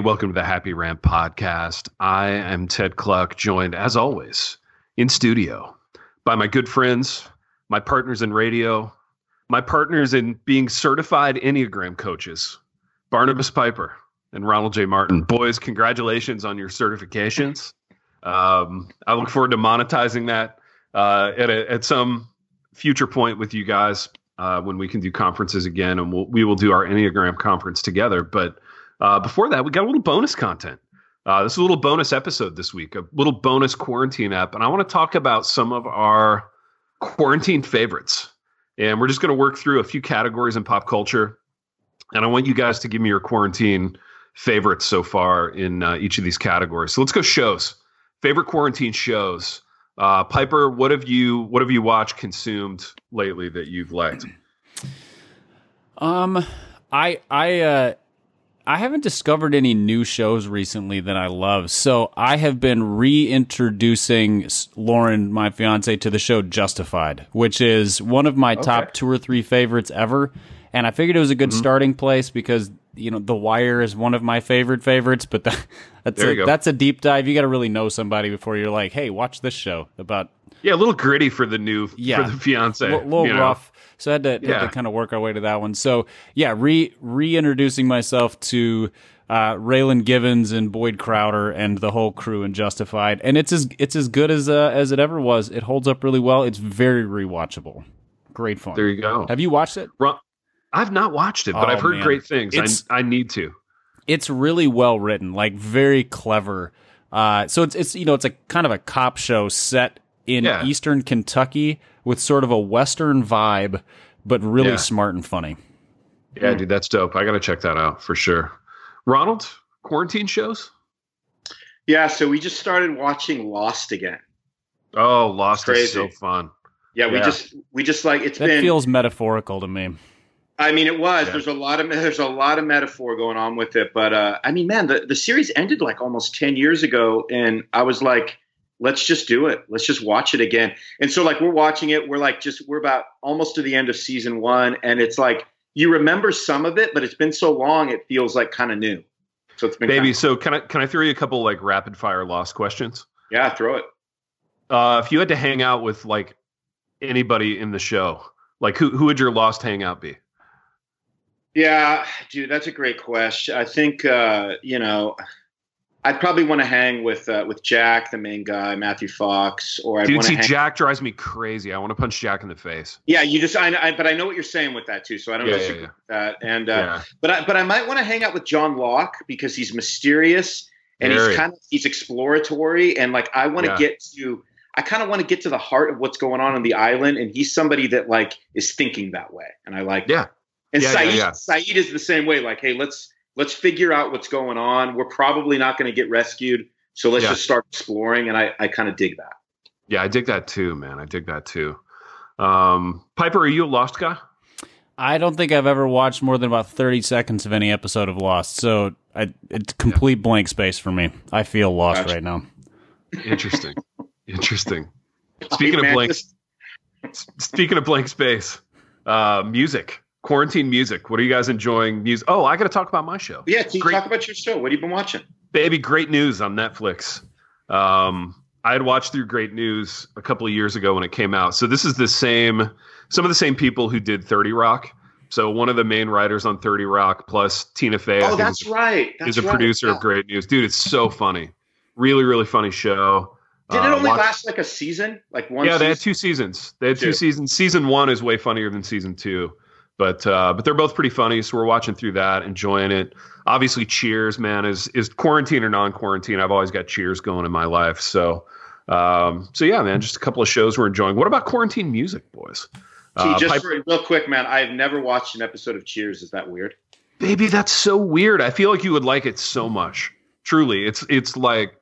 Welcome to the Happy Rant podcast. I am Ted Kluck, joined as always in studio by my good friends, my partners in radio, my partners in being certified Enneagram coaches, Barnabas Piper and Ronald J. Martin. Boys, congratulations on your certifications. Um, I look forward to monetizing that uh, at, a, at some future point with you guys uh, when we can do conferences again, and we'll, we will do our Enneagram conference together. But uh, before that, we got a little bonus content. Uh, this is a little bonus episode this week, a little bonus quarantine app, and I want to talk about some of our quarantine favorites. And we're just going to work through a few categories in pop culture, and I want you guys to give me your quarantine favorites so far in uh, each of these categories. So let's go shows. Favorite quarantine shows. Uh, Piper, what have you what have you watched, consumed lately that you've liked? Um, I I uh I haven't discovered any new shows recently that I love. So I have been reintroducing Lauren, my fiance, to the show Justified, which is one of my okay. top two or three favorites ever. And I figured it was a good mm-hmm. starting place because you know The Wire is one of my favorite favorites, but the, that's a, that's a deep dive. You got to really know somebody before you're like, hey, watch this show about. Yeah, a little gritty for the new yeah, for the fiance. A little, little rough. Know? So I had to, yeah. had to kind of work our way to that one. So yeah, re reintroducing myself to uh, Raylan Givens and Boyd Crowder and the whole crew in Justified, and it's as it's as good as uh, as it ever was. It holds up really well. It's very rewatchable. Great fun. There you go. Have you watched it? I've not watched it, but oh, I've heard man. great things. I, I need to. It's really well written, like very clever. Uh, so it's it's you know it's a kind of a cop show set in yeah. eastern Kentucky with sort of a western vibe, but really yeah. smart and funny. Yeah, dude, that's dope. I got to check that out for sure. Ronald, quarantine shows? Yeah, so we just started watching Lost again. Oh, Lost is so fun. Yeah, we just we just like it's that been feels metaphorical to me. I mean, it was. Yeah. There's a lot of there's a lot of metaphor going on with it, but uh, I mean, man, the the series ended like almost ten years ago, and I was like, let's just do it. Let's just watch it again. And so like we're watching it, we're like just we're about almost to the end of season one, and it's like you remember some of it, but it's been so long, it feels like kind of new. So it's been baby. So can I can I throw you a couple like rapid fire lost questions? Yeah, throw it. Uh, if you had to hang out with like anybody in the show, like who who would your lost hangout be? Yeah, dude, that's a great question. I think uh, you know, I'd probably want to hang with uh, with Jack, the main guy, Matthew Fox, or I'd dude. See, hang- Jack drives me crazy. I want to punch Jack in the face. Yeah, you just, I, I but I know what you're saying with that too, so I don't yeah, disagree yeah, yeah. with that. And uh, yeah. but I, but I might want to hang out with John Locke because he's mysterious and Very. he's kind of he's exploratory, and like I want to get to. I kind of want to get to the heart of what's going on on the island, and he's somebody that like is thinking that way, and I like. Yeah, and Sayid, yeah, yeah. Sayid is the same way. Like, hey, let's let's figure out what's going on. We're probably not going to get rescued, so let's just start exploring. And I I kind of dig that. Yeah, I dig that too, man. I dig that too. Um, Piper, are you a Lost guy? I don't think I've ever watched more than about thirty seconds of any episode of Lost, so I, it's complete blank space for me. I feel lost gotcha. right now. Interesting. Interesting. Speaking of blank, speaking of blank space, uh, music quarantine music. What are you guys enjoying? Music. Oh, I got to talk about my show. Yeah, can you great, talk about your show? What have you been watching? Baby, great news on Netflix. Um, I had watched through Great News a couple of years ago when it came out. So this is the same, some of the same people who did Thirty Rock. So one of the main writers on Thirty Rock, plus Tina Fey. Oh, that's is, right. That's is a right. producer yeah. of Great News, dude. It's so funny. Really, really funny show. Did it uh, only uh, watch, last like a season? Like one? Yeah, season? they had two seasons. They had two. two seasons. Season one is way funnier than season two. But uh, but they're both pretty funny, so we're watching through that, enjoying it. Obviously, Cheers, man, is is quarantine or non quarantine. I've always got Cheers going in my life. So um, so yeah, man, just a couple of shows we're enjoying. What about quarantine music, boys? Uh, just Piper- real quick, man, I've never watched an episode of Cheers. Is that weird? Baby, that's so weird. I feel like you would like it so much. Truly, it's it's like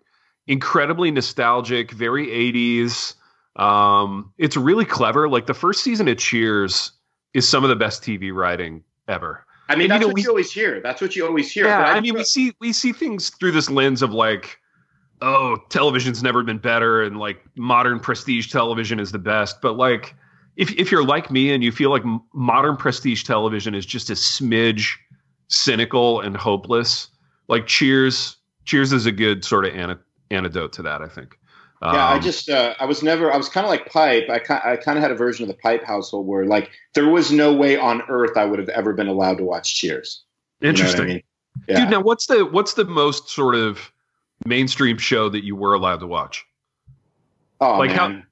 incredibly nostalgic, very 80s. Um, it's really clever. Like the first season of Cheers is some of the best TV writing ever. I mean, and, that's you know, what we, you always hear. That's what you always hear. Yeah, I, I, mean, we see we see things through this lens of like, oh, television's never been better, and like modern prestige television is the best. But like, if if you're like me and you feel like modern prestige television is just a smidge cynical and hopeless, Like Cheers, Cheers is a good sort of an- antidote to that. I think. Yeah, I Um, just uh, I was never I was kind of like Pipe. I ki- I kind of had a version of the Pipe household where like there was no way on earth I would have ever been allowed to watch Cheers. Know I interesting, mean? Yeah. dude. Now, what's the what's the most sort of mainstream show that you were allowed to watch? oh like how- man.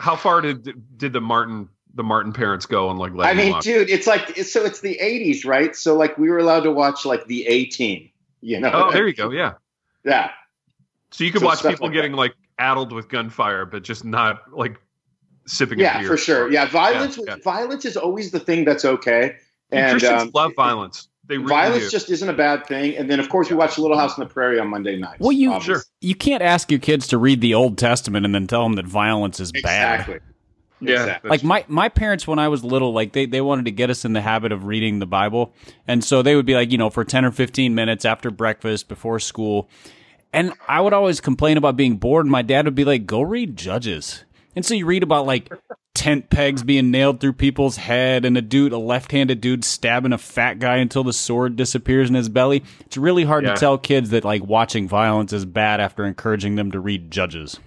How far did did the Martin the Martin parents go on like I mean, dude, it's like so it's the '80s, right? So like we were allowed to watch like the A Team. You know? Oh, there you go. Yeah. Yeah. So you could So watch people like getting like addled with gunfire, but just not like sipping. a Yeah, beer. for sure. Yeah, violence. Yeah, yeah. Violence is always the thing that's okay, and Christians um, love violence. They really violence do. just isn't a bad thing. And then of course we watch Little House on the Prairie on Monday nights. Well, you- obviously. Sure. You can't ask your kids to read the Old Testament and then tell them that violence is bad. exactly. yeah, Exactly. like my my parents when I was little, like they they wanted to get us in the habit of reading the Bible, and so they would be like, you know, for ten or fifteen minutes after breakfast before school, and I would always complain about being bored, and my dad would be like, "Go read Judges," and so you read about like tent pegs being nailed through people's head, and a dude, a left-handed dude, stabbing a fat guy until the sword disappears in his belly. It's really hard Yeah. to tell kids that like watching violence is bad after encouraging them to read Judges.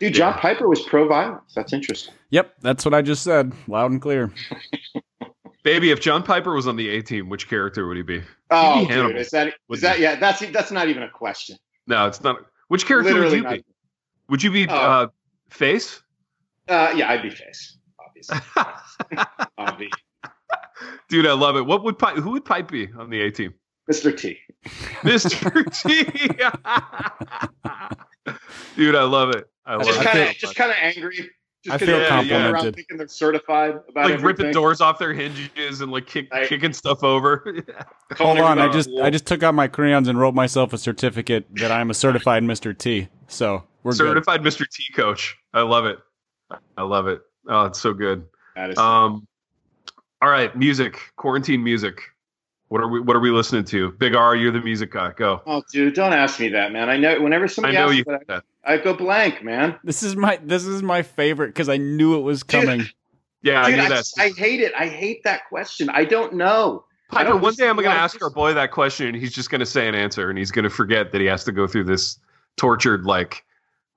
Dude, John Piper was pro-violence. That's interesting. Yep, that's what I just said, loud and clear. Baby, if John Piper was on the A team, which character would he be? Oh, He'd dude, Hannibal, is that is that yeah? That's that's not even a question. No, it's not. Which character Literally would you not. be? Would you be Oh. uh, Face? Uh, yeah, I'd be face, obviously. I'd Dude, I love it. What would Pipe? Who would Pipe be on the A team? Mr. T. Mr. T. Dude, I love it. I love Just it. Kinda, just kind of angry. Just I 'cause feel they're running around complimented. Thinking they're certified about like everything. ripping doors off their hinges and like kick, I- kicking stuff over. Calling Hold on, I just. I just took out my crayons and wrote myself a certificate that I'm a certified Mr. T. So we're good. Certified Mr. T coach. I love it. I love it. Oh, it's so good. That is- Um, all right, music, quarantine music. What are we? What are we listening to? Big R, you're the music guy. Go. oh, dude, don't ask me that, man. I know whenever I somebody know asks you. that, that. I go blank, man. This is my this is my favorite because I knew it was Dude, coming. Yeah, Dude, I I, knew that. I hate it. I hate that question. I don't know. I Piper, don't one day I'm going to lot of ask our boy that question, and he's just going to say an answer, and he's going to forget that he has to go through this tortured, like,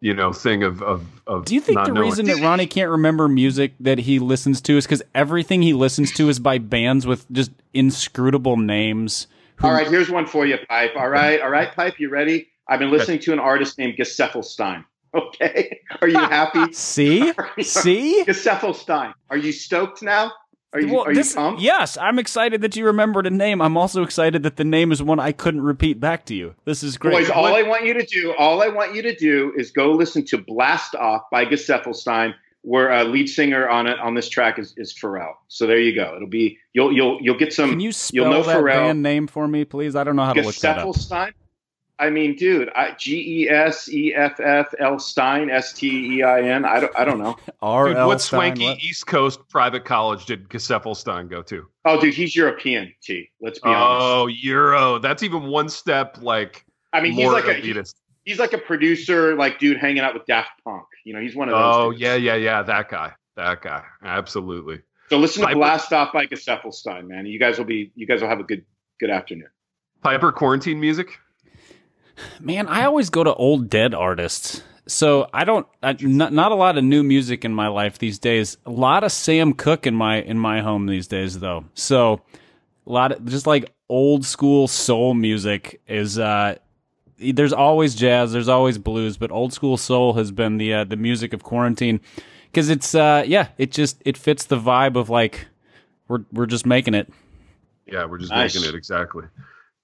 you know, thing of of. of Do you think not the knowing. reason that Ronnie can't remember music that he listens to is because everything he listens to is by bands with just inscrutable names? who- All right, here's one for you, Pipe. All right, all right, Pipe, you ready? I've been listening to an artist named Gesaffelstein. Okay, are you happy? See, see. Gesaffelstein. Are you stoked now? Are you Well, are this, you pumped? yes, I'm excited that you remembered a name. I'm also excited that the name is one I couldn't repeat back to you. This is great. Boys, all I want you to do, all I want you to do is go listen to "Blast Off" by Gesaffelstein, where uh, lead singer on it on this track is, is Pharrell. So there you go. It'll be you'll you'll you'll get some. Can you you'll spell know that Pharrell. band name for me, please? I don't know how to look that up. Gesaffelstein. I mean, dude, I, G E S E F F L Stein S T E I N. I don't I don't know. R Dude, what Stein, swanky what? East Coast private college did Gesaffelstein go to? Oh, dude, he's European. T. Let's be honest. Oh, Euro. That's even one step like I mean, he's more like a he- he's like a producer, like dude hanging out with Daft Punk. You know, he's one of those. Oh dudes. yeah, yeah, yeah. That guy. That guy. Absolutely. So listen to Piper- "Blast Off" by Gesaffelstein, man. You guys will be you guys will have a good good afternoon. Piper quarantine music. Man, I always go to old dead artists. So I don't I, not, not a lot of new music in my life these days. A lot of Sam Cooke in my in my home these days though. So a lot of just like old school soul music is uh there's always jazz, there's always blues, but old school soul has been the uh, the music of quarantine cuz it's uh yeah, it just it fits the vibe of like we're we're just making it. Yeah, we're just Nice. making it exactly.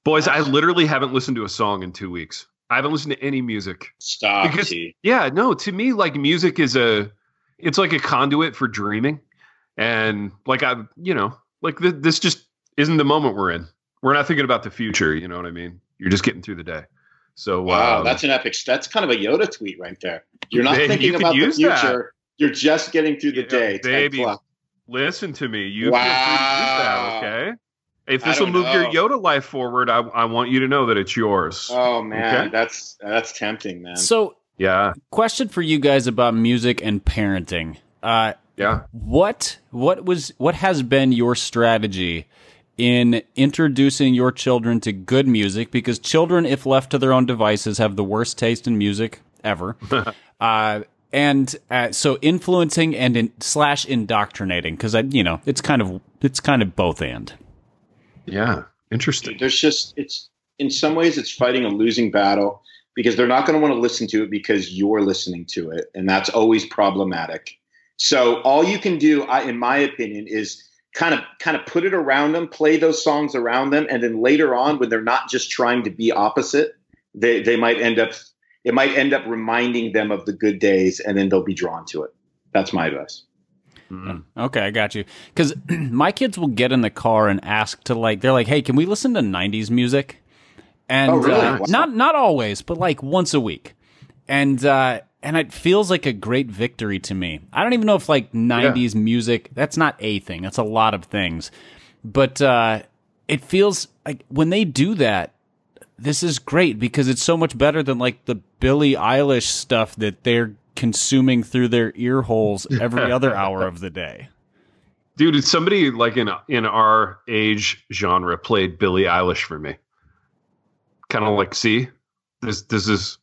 Boys, I literally haven't listened to a song in two weeks. I haven't listened to any music. Stop, Because- T. Yeah, no, to me, like music is a, it's like a conduit for dreaming, and like I, you know, like th- this just isn't the moment we're in. We're not thinking about the future. You know what I mean? You're just getting through the day. So Wow, um, that's an epic. That's kind of a Yoda tweet right there. You're not thinking you about the use that. future. You're just getting through the Yeah, day. Baby. Listen to me. You Wow. to use that, okay? If this will don't move your. Yoda life forward, I, I want you to know that it's yours. Oh man, Okay. that's that's tempting, man. So, yeah, question for you guys about music and parenting. Uh yeah. what what was what has been your strategy in introducing your children to good music because children, if left to their own devices, have the worst taste in music ever. uh, and uh, so influencing and in, slash indoctrinating because I, you know, it's kind of it's kind of both and. Yeah, interesting. There's just it's in some ways it's fighting a losing battle because they're not going to want to listen to it because you're listening to it, and that's always problematic. So all you can do, I, in my opinion, is kind of kind of put it around them, play those songs around them, and then later on, when they're not just trying to be opposite, they they might end up it might end up reminding them of the good days, and then they'll be drawn to it. That's my advice. Mm. Okay, I got you. Because my kids will get in the car and ask to like, they're like, "Hey, can we listen to '90s music?" And oh, really? uh, not not always, but like once a week. And uh, and it feels like a great victory to me. I don't even know if like 90s yeah. music, that's not a thing. That's a lot of things. But uh, it feels like when they do that, this is great because it's so much better than like the Billie Eilish stuff that they're consuming through their ear holes every other hour of the day. Dude, somebody like in in our age genre played Billie Eilish for me. Kind of like, see, this this is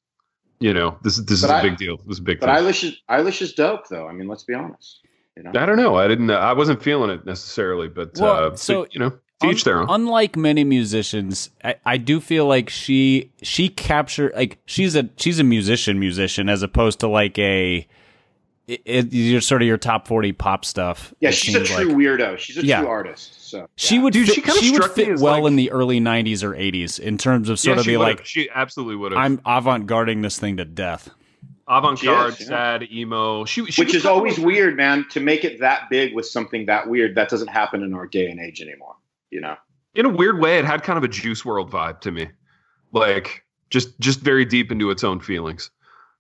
you know, this this but is I, a big deal. This is a big. Deal. But thing. Eilish is Eilish is dope, though. I mean, let's be honest. You know? I don't know. I didn't. I wasn't feeling it necessarily, but well, uh, so but, you know, to each their own. Unlike many musicians, I, I do feel like she she captured like she's a she's a musician musician as opposed to like a it, it, you're sort of your top 40 pop stuff. Yeah, she's a true like. weirdo. She's a yeah. true artist. So yeah. she would Dude, fit, she, she would fit well like, in the early 90s or 80s in terms of sort yeah, of the like she absolutely would have. I'm avant-garding this thing to death. Avant-garde, sad, emo. She, she Which is always weird, man. To make it that big with something that weird, that doesn't happen in our day and age anymore. You know, in a weird way, it had kind of a Juice WRLD vibe to me, like just just very deep into its own feelings,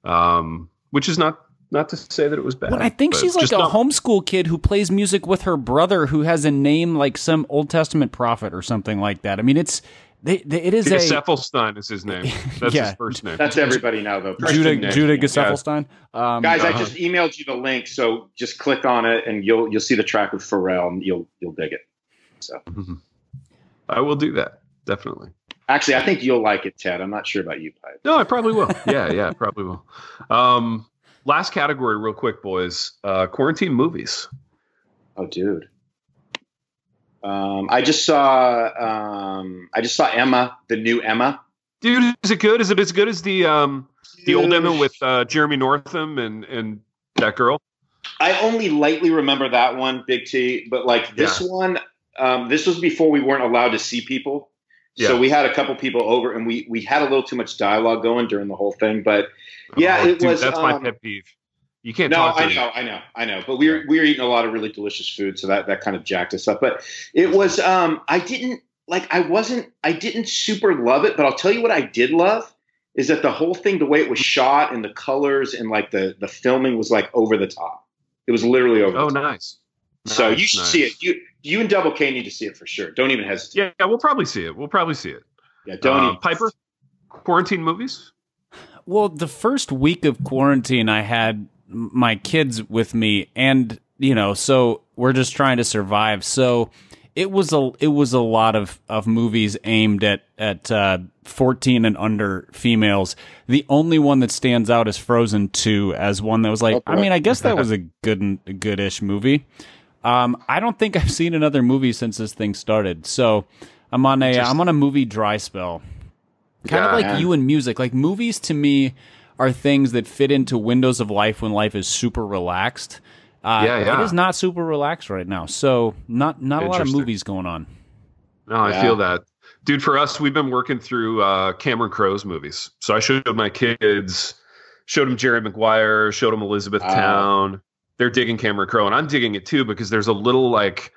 um, which is not not to say that it was bad. Well, I think she's like a not... homeschool kid who plays music with her brother who has a name like some Old Testament prophet or something like that. I mean, it's they, they, it is yeah, a Gesaffelstein is his name. That's yeah, his first name. That's everybody now though. Judah name. Judah Gesaffelstein. Yeah. Um, Guys, uh-huh. I just emailed you the link, so just click on it and you'll you'll see the track with Pharrell and you'll you'll dig it. So mm-hmm. I will do that definitely. Actually, I think you'll like it, Ted. I'm not sure about you, Pipe. No, I probably will. Yeah, yeah, probably will. Um, last category, real quick, boys. Uh, quarantine movies. Oh, dude. Um, I just saw. Um, I just saw Emma, the new Emma. Dude, is it good? Is it as good as the um, the old Emma with uh, Jeremy Northam and and that girl? I only lightly remember that one, Big T. But like this yeah. one, um, this was before we weren't allowed to see people. Yeah. So we had a couple people over, and we we had a little too much dialogue going during the whole thing. But yeah, oh, it dude, was. That's um, my pet peeve. You can't. No, I know, I know, I know. But we were we were eating a lot of really delicious food, so that that kind of jacked us up. But it was. Um, I didn't like. I wasn't. I didn't super love it, but I'll tell you what I did love is that the whole thing, the way it was shot and the colors and like the the filming was like over the top. It was literally over. Oh, nice. So you should nice. see it. You you and Double K need to see it for sure. Don't even hesitate. Yeah, yeah we'll probably see it. We'll probably see it. Yeah, don't. Uh, Piper, quarantine movies. Well, the first week of quarantine, I had my kids with me, and you know, so we're just trying to survive. So it was a it was a lot of of movies aimed at at uh, 14 and under females. The only one that stands out is Frozen 2 as one that was like, I mean, I guess that was a good a goodish movie. Um, I don't think I've seen another movie since this thing started. So I'm on a am on a movie dry spell. Kind yeah, of like man. you and music. Like movies to me are things that fit into windows of life when life is super relaxed. Uh, yeah, yeah. It is not super relaxed right now, so not not a lot of movies going on. No, I yeah. feel that, dude. For us, we've been working through uh, Cameron Crowe's movies. So I showed my kids, showed them Jerry Maguire, showed them Elizabeth uh, Town. They're digging Cameron Crowe, and I'm digging it too because there's a little like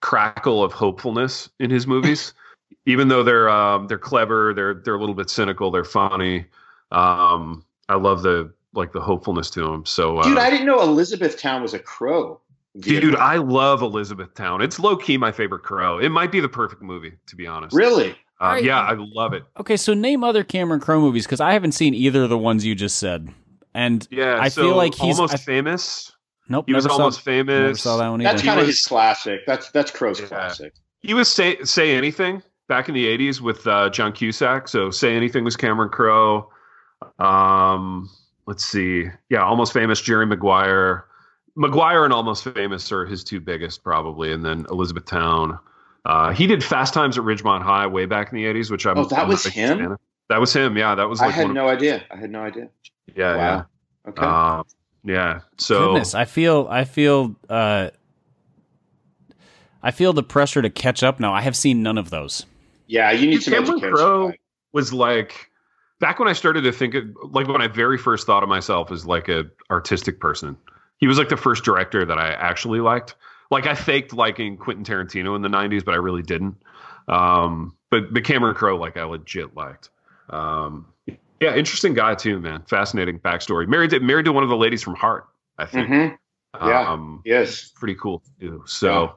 crackle of hopefulness in his movies. even though they're um, they're clever, they're they're a little bit cynical, they're funny. Um, I love the like the hopefulness to them. So, uh, dude, I didn't know Elizabethtown was a Crowe. Dude, I love Elizabethtown. It's low key my favorite Crowe. It might be the perfect movie, to be honest. Really? Uh, right. Yeah, I love it. Okay, so name other Cameron Crowe movies because I haven't seen either of the ones you just said. And yeah, I so feel like he's almost I, famous. Nope, he was almost famous. Never saw that one either. That's kind of his classic. That's that's Crowe's yeah. classic. he was say say anything back in the '80s with uh, John Cusack. So say anything was Cameron Crowe. Um, let's see, yeah, almost famous Jerry Maguire. Maguire and Almost Famous are his two biggest, probably, and then Elizabethtown. Uh, he did Fast Times at Ridgemont High way back in the '80s, which I'm. Oh, that I'm was him? fan. That was him. Yeah, that was. Like I had one no idea. I had no idea. Yeah, Wow. Okay. yeah, um, yeah. So Goodness, I feel I feel uh I feel the pressure to catch up now. I have seen none of those. yeah, you need some Cameron education. Crowe was like back when I started to think it, like when I very first thought of myself as like a artistic person. He was like the first director that I actually liked. Like I faked liking Quentin Tarantino in the '90s, but I really didn't. Um, but but Cameron Crowe, like I legit liked. Um, yeah, interesting guy too, man. Fascinating backstory. Married to married to one of the ladies from Heart, I think. Mm-hmm. yeah. Um, Yes. pretty cool too. So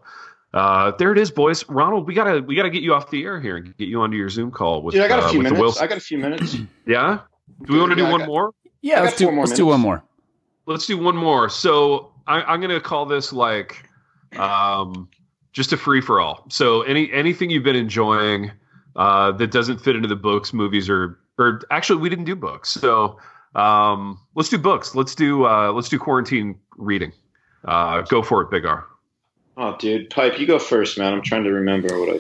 uh, there it is, boys. Ronald, we gotta we gotta get you off the air here and get you onto your Zoom call with. Dude, I got uh, a few with the minutes. Wilson. I got a few minutes. Yeah. Do we want to do I one got- more? Yeah, let's do four more let's do one more. Let's do one more. So I, I'm going to call this like um, just a free for all. So any anything you've been enjoying uh, that doesn't fit into the books, movies, or or actually we didn't do books. So um, let's do books. Let's do uh, let's do quarantine reading. Uh, go for it, Big R. Oh, dude, Pipe, you go first, man. I'm trying to remember what I. All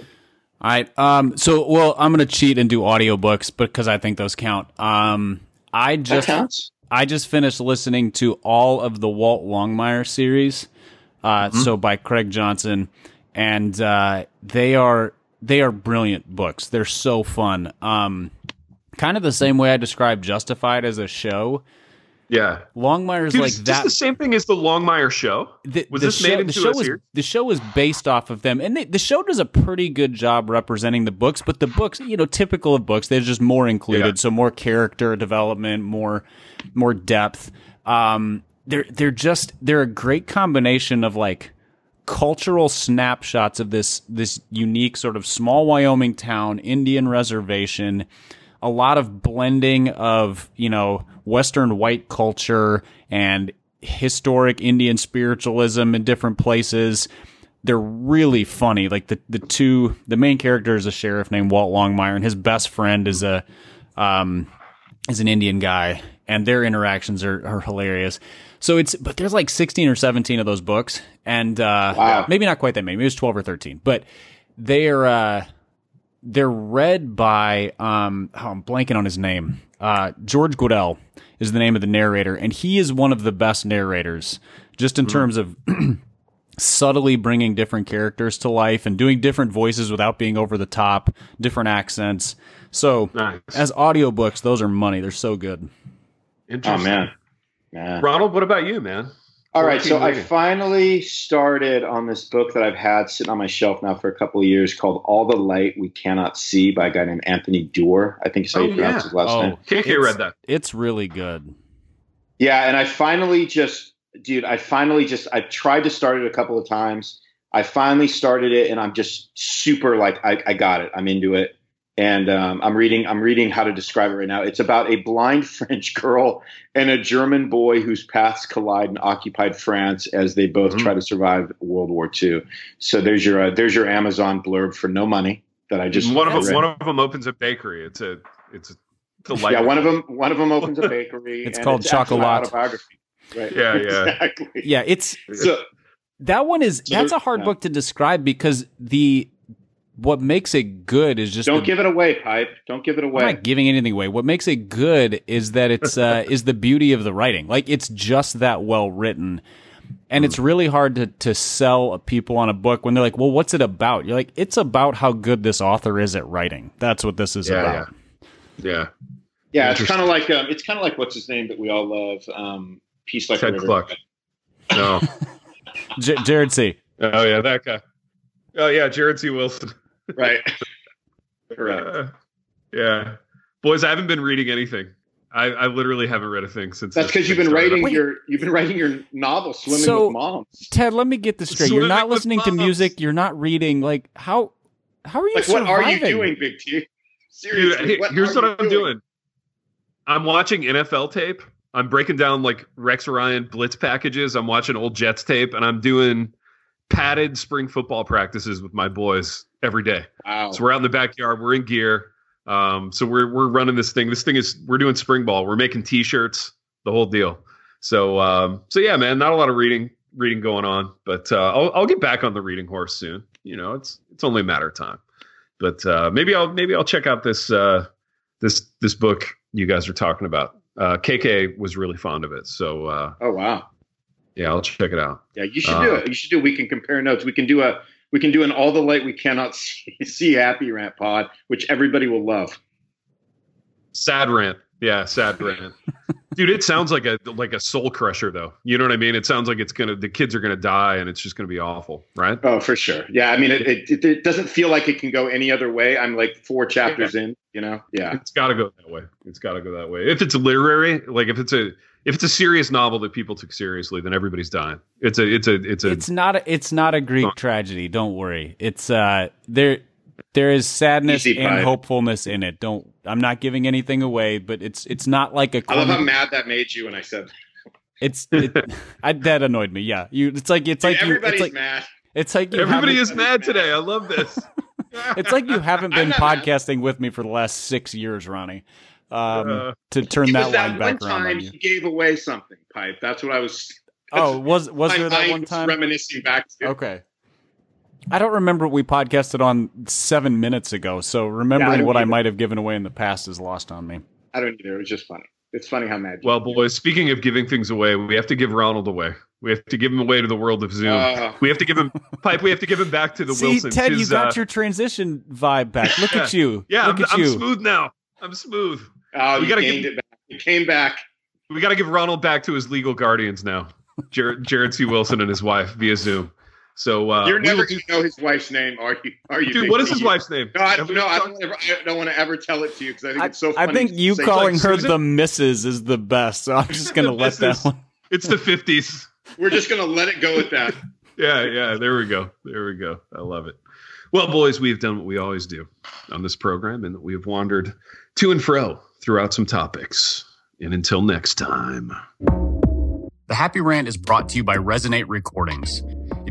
right. Um so well, I'm going to cheat and do audiobooks because I think those count. Um I That just counts. I just finished listening to all of the Walt Longmire series, uh, Mm-hmm. so by Craig Johnson, and uh, they are they are brilliant books. They're so fun. Um, kind of the same way I described Justified as a show. Yeah, Longmire's Dude, like it's just that. the same thing as the Longmire show. the, Was the this show, made the into show a was the show is based off of them, and they, the show does a pretty good job representing the books. But the books, you know, typical of books, there's just more included, Yeah. so more character development, more more depth. Um, they're they're just they're a great combination of like cultural snapshots of this this unique sort of small Wyoming town, Indian reservation. A lot of blending of you know Western white culture and historic Indian spiritualism in different places. They're really funny. Like the the two, the main character is a sheriff named Walt Longmire, and his best friend is a um is an Indian guy, and their interactions are, are hilarious. So it's but there's like 16 or 17 of those books, and uh, Wow. maybe not quite that many. Maybe it's 12 or 13, but they're uh, they're read by um oh, I'm blanking on his name. Uh, George Guidall is the name of the narrator, and he is one of the best narrators, just in terms of subtly bringing different characters to life and doing different voices without being over the top, different accents. So Nice. as audiobooks, those are money. They're so good. Oh man, man. Ronald, what about you, man? All right, so I finally started on this book that I've had sitting on my shelf now for a couple of years called "All the Light We Cannot See" by a guy named Anthony Doerr. I think is how Oh, you pronounce yeah. his last oh, name. KK it's- read that. It's really good. Yeah, and I finally just, dude, I finally just, I tried to start it a couple of times. I finally started it, and I'm just super like, I, I got it. I'm into it, and um, I'm reading. I'm reading how to describe it right now. It's about a blind French girl and a German boy whose paths collide in occupied France as they both Mhm. try to survive World War II. So there's your uh, there's your Amazon blurb for no money that I just one of them, one of them opens a bakery. It's a it's a delightful. yeah, one of them one of them opens a bakery. It's and called actually my Chocolat. autobiography. Right. Yeah, yeah. exactly. Yeah, it's So that one is So that's a hard yeah. book to describe because the what makes it good is just don't the, give it away, pipe. Don't give it I'm away. not giving anything away. What makes it good is that it's uh, is the beauty of the writing. Like it's just that well written, and it's really hard to to sell people on a book when they're like, "Well, what's it about?" You're like, "It's about how good this author is at writing." That's what this is Yeah, about. yeah. yeah, it's kind of like um, it's kind of like what's his name that we all love. Um, Peace like a Ted river. Kluck. No. J- Jared C. oh yeah, that guy. Oh yeah, Jared C. Wilson. Right? Correct. Uh, yeah, boys, I haven't been reading anything. I, I literally haven't read a thing since. That's because you've been writing Wait. your you've been writing your novel, Swimming So- with Moms. Ted, let me get this straight. You're not with listening to music. You're not reading. Like how how are you Like, what are you doing, Big T? Seriously, he- what here's what I'm doing. I'm watching NFL tape. I'm breaking down like Rex Ryan blitz packages. I'm watching old Jets tape, and I'm doing padded spring football practices with my boys every day. Wow. So we're out in the backyard. We're in gear. Um, so we're we're running this thing. This thing is we're doing spring ball. We're making t-shirts, the whole deal. So um, so yeah, man, not a lot of reading reading going on, but uh, I'll I'll get back on the reading horse soon. You know, it's it's only a matter of time. But uh, maybe I'll maybe I'll check out this uh, this this book you guys are talking about. Uh, KK was really fond of it, so uh, oh wow, yeah, I'll check it out. Yeah, you should do Uh, it. You should do. It. We can compare notes. We can do a we can do an all the light we cannot see, see happy rant pod, which everybody will love. Sad rant, yeah, sad rant. Dude, it sounds like a like a soul crusher, though. You know what I mean? It sounds like it's gonna the kids are gonna die, and it's just gonna be awful, right? Oh, for sure. Yeah, I mean, it, it, it, it doesn't feel like it can go any other way. I'm like four chapters in. You know? Yeah. It's got to go that way. It's got to go that way. If it's literary, like if it's a if it's a serious novel that people took seriously, then everybody's dying. It's a it's a it's a It's not a, it's not a Greek tragedy. Don't worry. It's uh there there is sadness Easy and pipe. hopefulness in it. Don't I'm not giving anything away, but it's it's not like a I love how mad that made you when I said. it's it, I, that annoyed me. Yeah. You it's like it's like you everybody's it's like mad. it's like you everybody is mad today. I love this. It's like you haven't been not mad. podcasting with me for the last 6 years, Ronnie. Um Uh, to turn that that line one back around time on you. he gave away something, pipe. That's what I was. Oh, was was there that mind one time? Reminiscing back to. Okay. I don't remember what we podcasted on seven minutes ago, so remembering don't what I might have given away in the past is lost on me. I don't either. It was just funny. It's funny how mad. well, boys, speaking of giving things away, we have to give Ronald away. We have to give him away to the world of Zoom. Uh, we have to give him pipe. We have to give him back to the See, Wilsons. Ted, you got uh, your transition vibe back. Look at you. yeah. Look I'm, at I'm you. smooth now. I'm smooth. oh, we gotta give- it back. You came back. We got to give Ronald back to his legal guardians now. Jared, Jared C. Wilson and his wife via Zoom. So uh, You're never going to know his wife's name, are you? Are you? dude. What is his D? wife's name? No, I, Have no, I don't, ever, I don't want to ever tell it to you because I think I, it's so funny. I think you calling like, her Susan? the missus is the best, so I'm just going to let that one. It's the fifties. We're just going to let it go with that. yeah, yeah. There we go. There we go. I love it. Well, boys, we've done what we always do on this program, and we have wandered to and fro throughout some topics. And until next time. The Happy Rant is brought to you by Resonate Recordings.